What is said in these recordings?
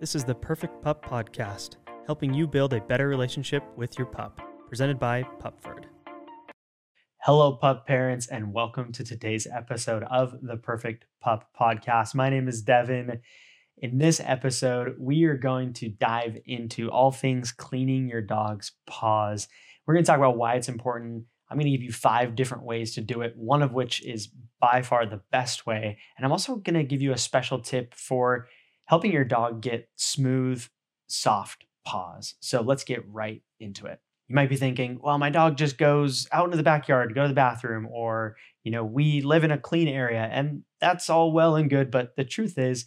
This is the Perfect Pup Podcast, helping you build a better relationship with your pup, presented by Pupford. Hello, pup parents, and welcome to today's episode of the Perfect Pup Podcast. My name is Devin. In this episode, we are going to dive into all things cleaning your dog's paws. We're going to talk about why it's important. I'm going to give you five different ways to do it, one of which is by far the best way. And I'm also going to give you a special tip for helping your dog get smooth, soft paws. So let's get right into it. You might be thinking, well, my dog just goes out into the backyard to go to the bathroom, or, you know, we live in a clean area. And that's all well and good. But the truth is,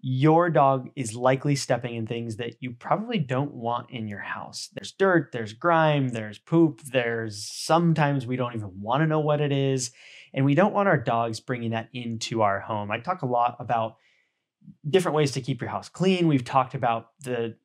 your dog is likely stepping in things that you probably don't want in your house. There's dirt, there's grime, there's poop, there's sometimes we don't even want to know what it is. And we don't want our dogs bringing that into our home. I talk a lot about different ways to keep your house clean. We've talked about the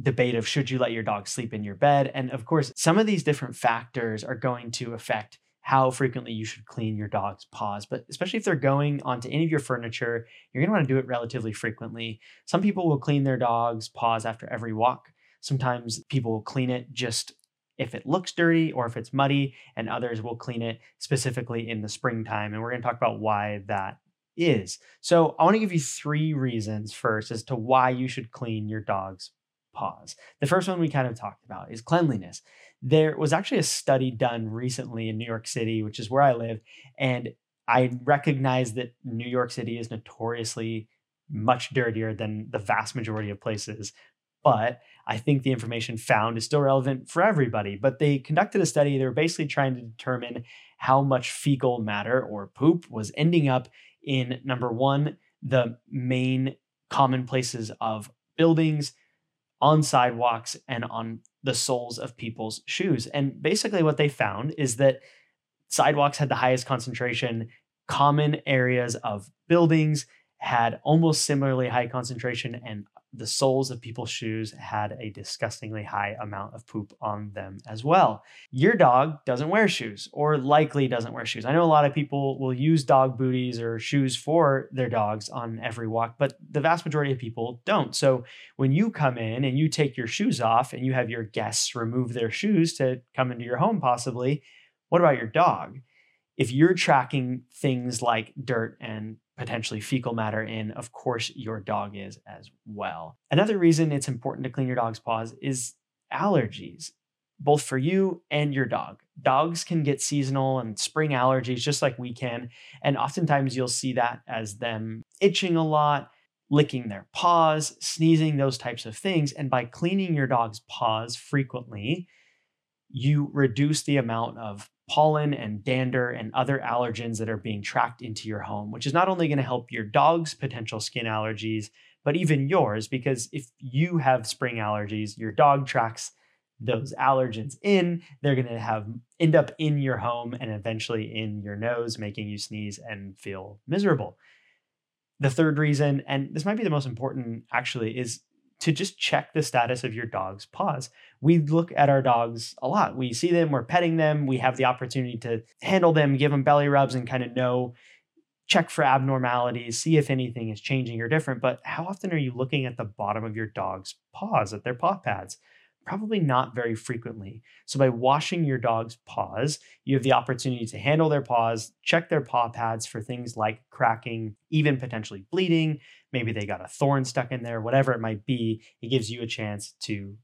debate of should you let your dog sleep in your bed. And of course, some of these different factors are going to affect how frequently you should clean your dog's paws. But especially if they're going onto any of your furniture, you're going to want to do it relatively frequently. Some people will clean their dog's paws after every walk. Sometimes people will clean it just if it looks dirty or if it's muddy, and others will clean it specifically in the springtime. And we're going to talk about why that is. So I want to give you three reasons first as to why you should clean your dog's paws. The first one we kind of talked about is cleanliness. There was actually a study done recently in New York City, which is where I live, and I recognize that New York City is notoriously much dirtier than the vast majority of places. But I think the information found is still relevant for everybody. But they conducted a study. They were basically trying to determine how much fecal matter or poop was ending up in number one, the main common places of buildings, on sidewalks, and on the soles of people's shoes. And basically, what they found is that sidewalks had the highest concentration, common areas of buildings had almost similarly high concentration, and the soles of people's shoes had a disgustingly high amount of poop on them as well. Your dog doesn't wear shoes or likely doesn't wear shoes. I know a lot of people will use dog booties or shoes for their dogs on every walk, but the vast majority of people don't. So when you come in and you take your shoes off and you have your guests remove their shoes to come into your home, possibly, what about your dog? If you're tracking things like dirt and potentially fecal matter in, of course, your dog is as well. Another reason it's important to clean your dog's paws is allergies, both for you and your dog. Dogs can get seasonal and spring allergies just like we can. And oftentimes you'll see that as them itching a lot, licking their paws, sneezing, those types of things. And by cleaning your dog's paws frequently, you reduce the amount of pollen and dander and other allergens that are being tracked into your home, which is not only going to help your dog's potential skin allergies, but even yours, because if you have spring allergies, your dog tracks those allergens in, they're going to have end up in your home and eventually in your nose, making you sneeze and feel miserable. The third reason, and this might be the most important actually, is to just check the status of your dog's paws. We look at our dogs a lot. We see them, we're petting them, we have the opportunity to handle them, give them belly rubs, and kind of know, check for abnormalities, see if anything is changing or different. But how often are you looking at the bottom of your dog's paws, at their paw pads? Probably not very frequently. So, by washing your dog's paws, you have the opportunity to handle their paws, check their paw pads for things like cracking, even potentially bleeding. Maybe they got a thorn stuck in there, whatever it might be. It gives you a chance to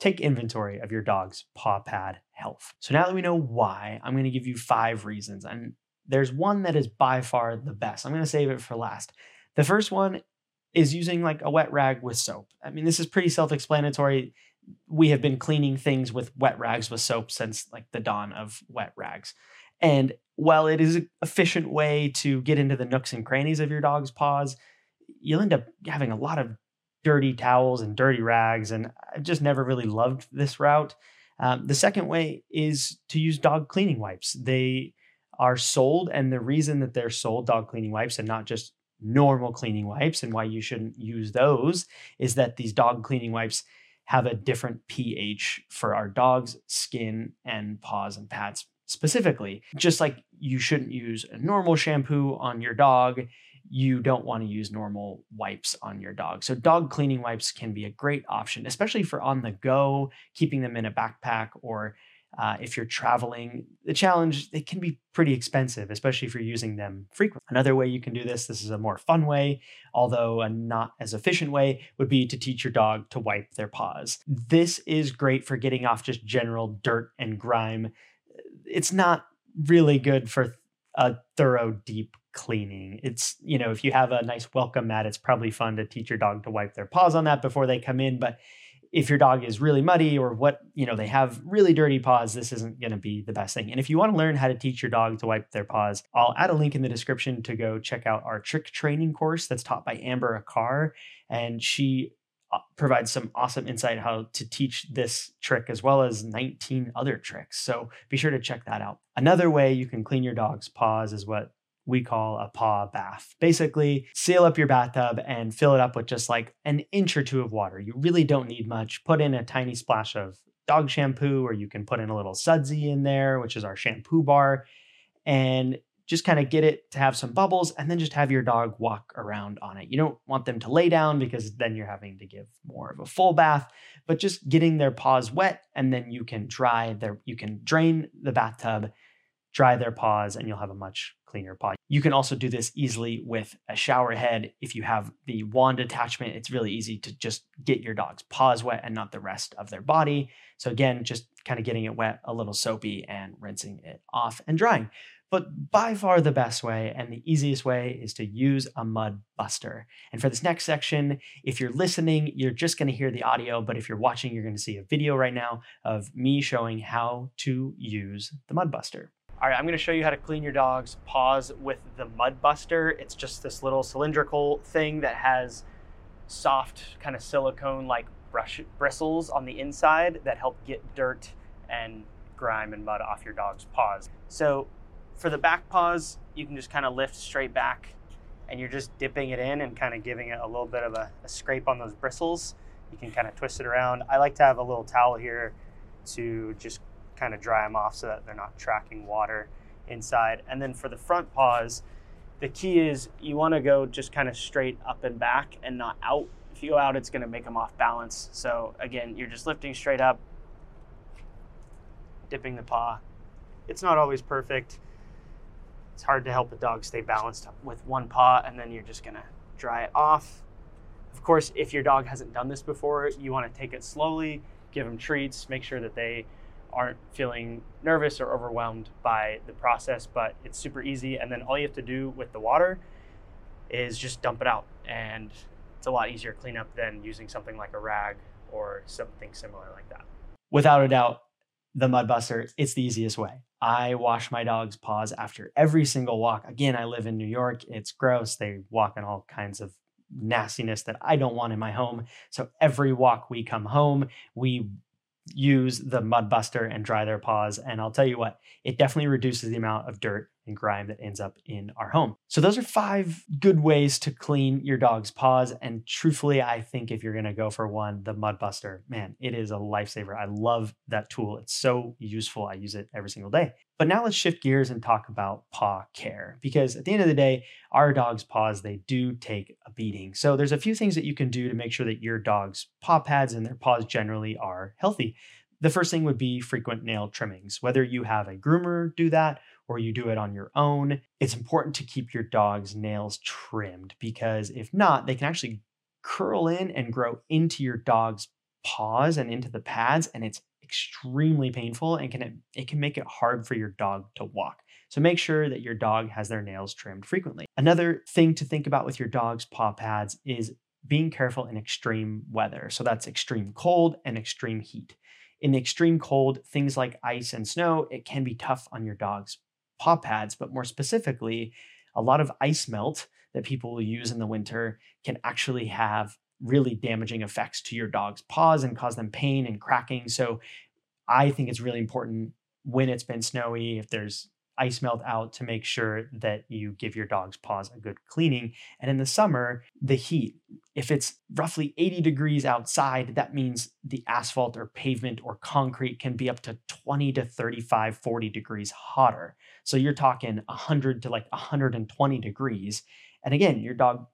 take inventory of your dog's paw pad health. So, now that we know why, I'm going to give you five reasons. And there's one that is by far the best. I'm going to save it for last. The first one is using like a wet rag with soap. I mean, this is pretty self explanatory we have been cleaning things with wet rags with soap since like the dawn of wet rags. And while it is an efficient way to get into the nooks and crannies of your dog's paws, you'll end up having a lot of dirty towels and dirty rags. And I've just never really loved this route. Um, the second way is to use dog cleaning wipes. They are sold, and the reason that they're sold dog cleaning wipes and not just normal cleaning wipes, and why you shouldn't use those, is that these dog cleaning wipes have a different pH for our dog's skin and paws and pads specifically. Just like you shouldn't use a normal shampoo on your dog, you don't want to use normal wipes on your dog. So, dog cleaning wipes can be a great option, especially for on the go, keeping them in a backpack, or uh, if you're traveling. The challenge, it can be pretty expensive, especially if you're using them frequently. Another way you can do this, this is a more fun way, although a not as efficient way, would be to teach your dog to wipe their paws. This is great for getting off just general dirt and grime. It's not really good for a thorough, deep cleaning. It's, you know, if you have a nice welcome mat, it's probably fun to teach your dog to wipe their paws on that before they come in. But if your dog is really muddy or what, you know, they have really dirty paws, this isn't going to be the best thing. And if you want to learn how to teach your dog to wipe their paws, I'll add a link in the description to go check out our trick training course that's taught by Amber Aquart. And she uh, provides some awesome insight how to teach this trick as well as 19 other tricks. So be sure to check that out. Another way you can clean your dog's paws is what we call a paw bath. Basically, seal up your bathtub and fill it up with just like an inch or two of water. You really don't need much. Put in a tiny splash of dog shampoo, or you can put in a little sudsy in there, which is our shampoo bar, and just kind of get it to have some bubbles and then just have your dog walk around on it. You don't want them to lay down because then you're having to give more of a full bath, but just getting their paws wet and then you can dry their you can drain the bathtub, dry their paws and you'll have a much cleaner paw. You can also do this easily with a shower head. If you have the wand attachment, it's really easy to just get your dog's paws wet and not the rest of their body. So again, just kind of getting it wet, a little soapy and rinsing it off and drying. But by far the best way and the easiest way is to use a mud buster. And for this next section, if you're listening, you're just going to hear the audio, but if you're watching, you're going to see a video right now of me showing how to use the MudBuster. All right, I'm gonna show you how to clean your dog's paws with the MudBuster. It's just this little cylindrical thing that has soft kind of silicone-like brush bristles on the inside that help get dirt and grime and mud off your dog's paws. So for the back paws, you can just kind of lift straight back and you're just dipping it in and kind of giving it a little bit of a, a scrape on those bristles. You can kind of twist it around. I like to have a little towel here to just kind of dry them off so that they're not tracking water inside. And then for the front paws, the key is you want to go just kind of straight up and back and not out. If you go out, it's going to make them off balance. So again, you're just lifting straight up, dipping the paw. It's not always perfect. It's hard to help a dog stay balanced with one paw, and then you're just going to dry it off. Of course, if your dog hasn't done this before, you want to take it slowly, give them treats, make sure that they aren't feeling nervous or overwhelmed by the process, but it's super easy. And then all you have to do with the water is just dump it out. And it's a lot easier cleanup than using something like a rag or something similar like that. Without a doubt, the MudBuster, it's the easiest way. I wash my dog's paws after every single walk. Again, I live in New York. It's gross. They walk in all kinds of nastiness that I don't want in my home. So every walk we come home, we use the MudBuster and dry their paws. And I'll tell you what, it definitely reduces the amount of dirt and grime that ends up in our home. So those are five good ways to clean your dog's paws. And truthfully, I think if you're gonna go for one, the MudBuster, man, it is a lifesaver. I love that tool. It's so useful. I use it every single day. But now let's shift gears and talk about paw care because at the end of the day, our dog's paws, they do take a beating. So there's a few things that you can do to make sure that your dog's paw pads and their paws generally are healthy. The first thing would be frequent nail trimmings. Whether you have a groomer do that or you do it on your own, it's important to keep your dog's nails trimmed because if not, they can actually curl in and grow into your dog's paws and into the pads and it's extremely painful and can it can make it hard for your dog to walk. So make sure that your dog has their nails trimmed frequently. Another thing to think about with your dog's paw pads is being careful in extreme weather. So that's extreme cold and extreme heat. In extreme cold, things like ice and snow, it can be tough on your dog's paw pads, but more specifically, a lot of ice melt that people will use in the winter can actually have really damaging effects to your dog's paws and cause them pain and cracking. So I think it's really important when it's been snowy, if there's ice melt out to make sure that you give your dog's paws a good cleaning. And in the summer, the heat, if it's roughly 80 degrees outside, that means the asphalt or pavement or concrete can be up to 20 to 35, 40 degrees hotter. So you're talking 100 to like 120 degrees. And again, your dog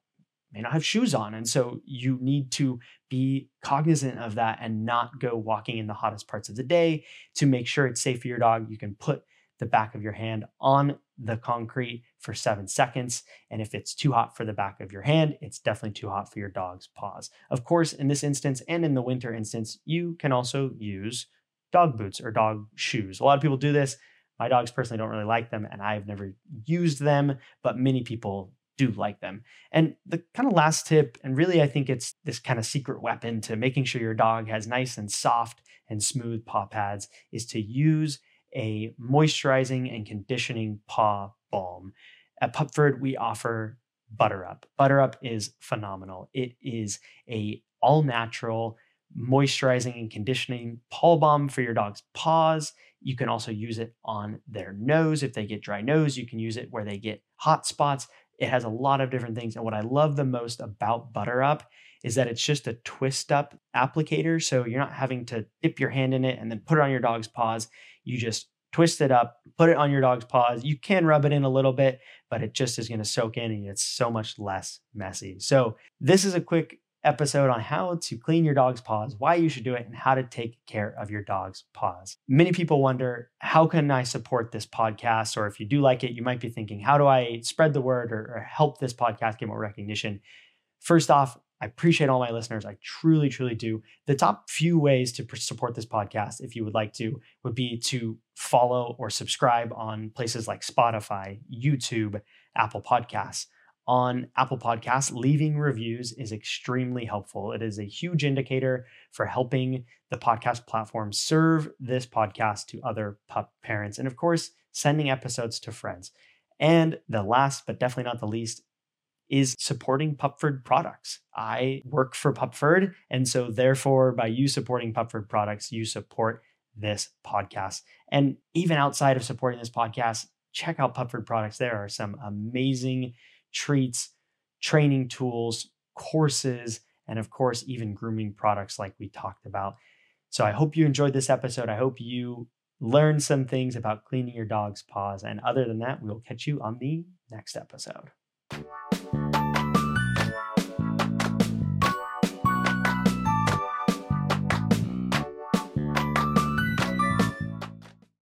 may not have shoes on. And so you need to be cognizant of that and not go walking in the hottest parts of the day to make sure it's safe for your dog. You can put the back of your hand on the concrete for seven seconds. And if it's too hot for the back of your hand, it's definitely too hot for your dog's paws. Of course, in this instance and in the winter instance, you can also use dog boots or dog shoes. A lot of people do this. My dogs personally don't really like them, and I've never used them, but many people do like them. And the kind of last tip, and really I think it's this kind of secret weapon to making sure your dog has nice and soft and smooth paw pads, is to use a moisturizing and conditioning paw balm. At Pupford, we offer Butter Up. Butter Up is phenomenal. It is a all natural moisturizing and conditioning paw balm for your dog's paws. You can also use it on their nose. If they get dry nose, you can use it where they get hot spots. It has a lot of different things. And what I love the most about Butter Up is that it's just a twist up applicator. So you're not having to dip your hand in it and then put it on your dog's paws. You just twist it up, put it on your dog's paws. You can rub it in a little bit, but it just is going to soak in and it's so much less messy. So, this is a quick episode on how to clean your dog's paws, why you should do it, and how to take care of your dog's paws. Many people wonder, how can I support this podcast? Or if you do like it, you might be thinking, how do I spread the word or, or help this podcast get more recognition? First off, I appreciate all my listeners. I truly, truly do. The top few ways to support this podcast, if you would like to, would be to follow or subscribe on places like Spotify, YouTube, Apple Podcasts on Apple Podcasts, leaving reviews is extremely helpful. It is a huge indicator for helping the podcast platform serve this podcast to other pup parents. And of course, sending episodes to friends. And the last, but definitely not the least, is supporting Pupford products. I work for Pupford. And so, therefore, by you supporting Pupford products, you support this podcast. And even outside of supporting this podcast, check out Pupford products. There are some amazing treats, training tools, courses, and of course, even grooming products like we talked about. So I hope you enjoyed this episode. I hope you learned some things about cleaning your dog's paws. And other than that, we'll catch you on the next episode.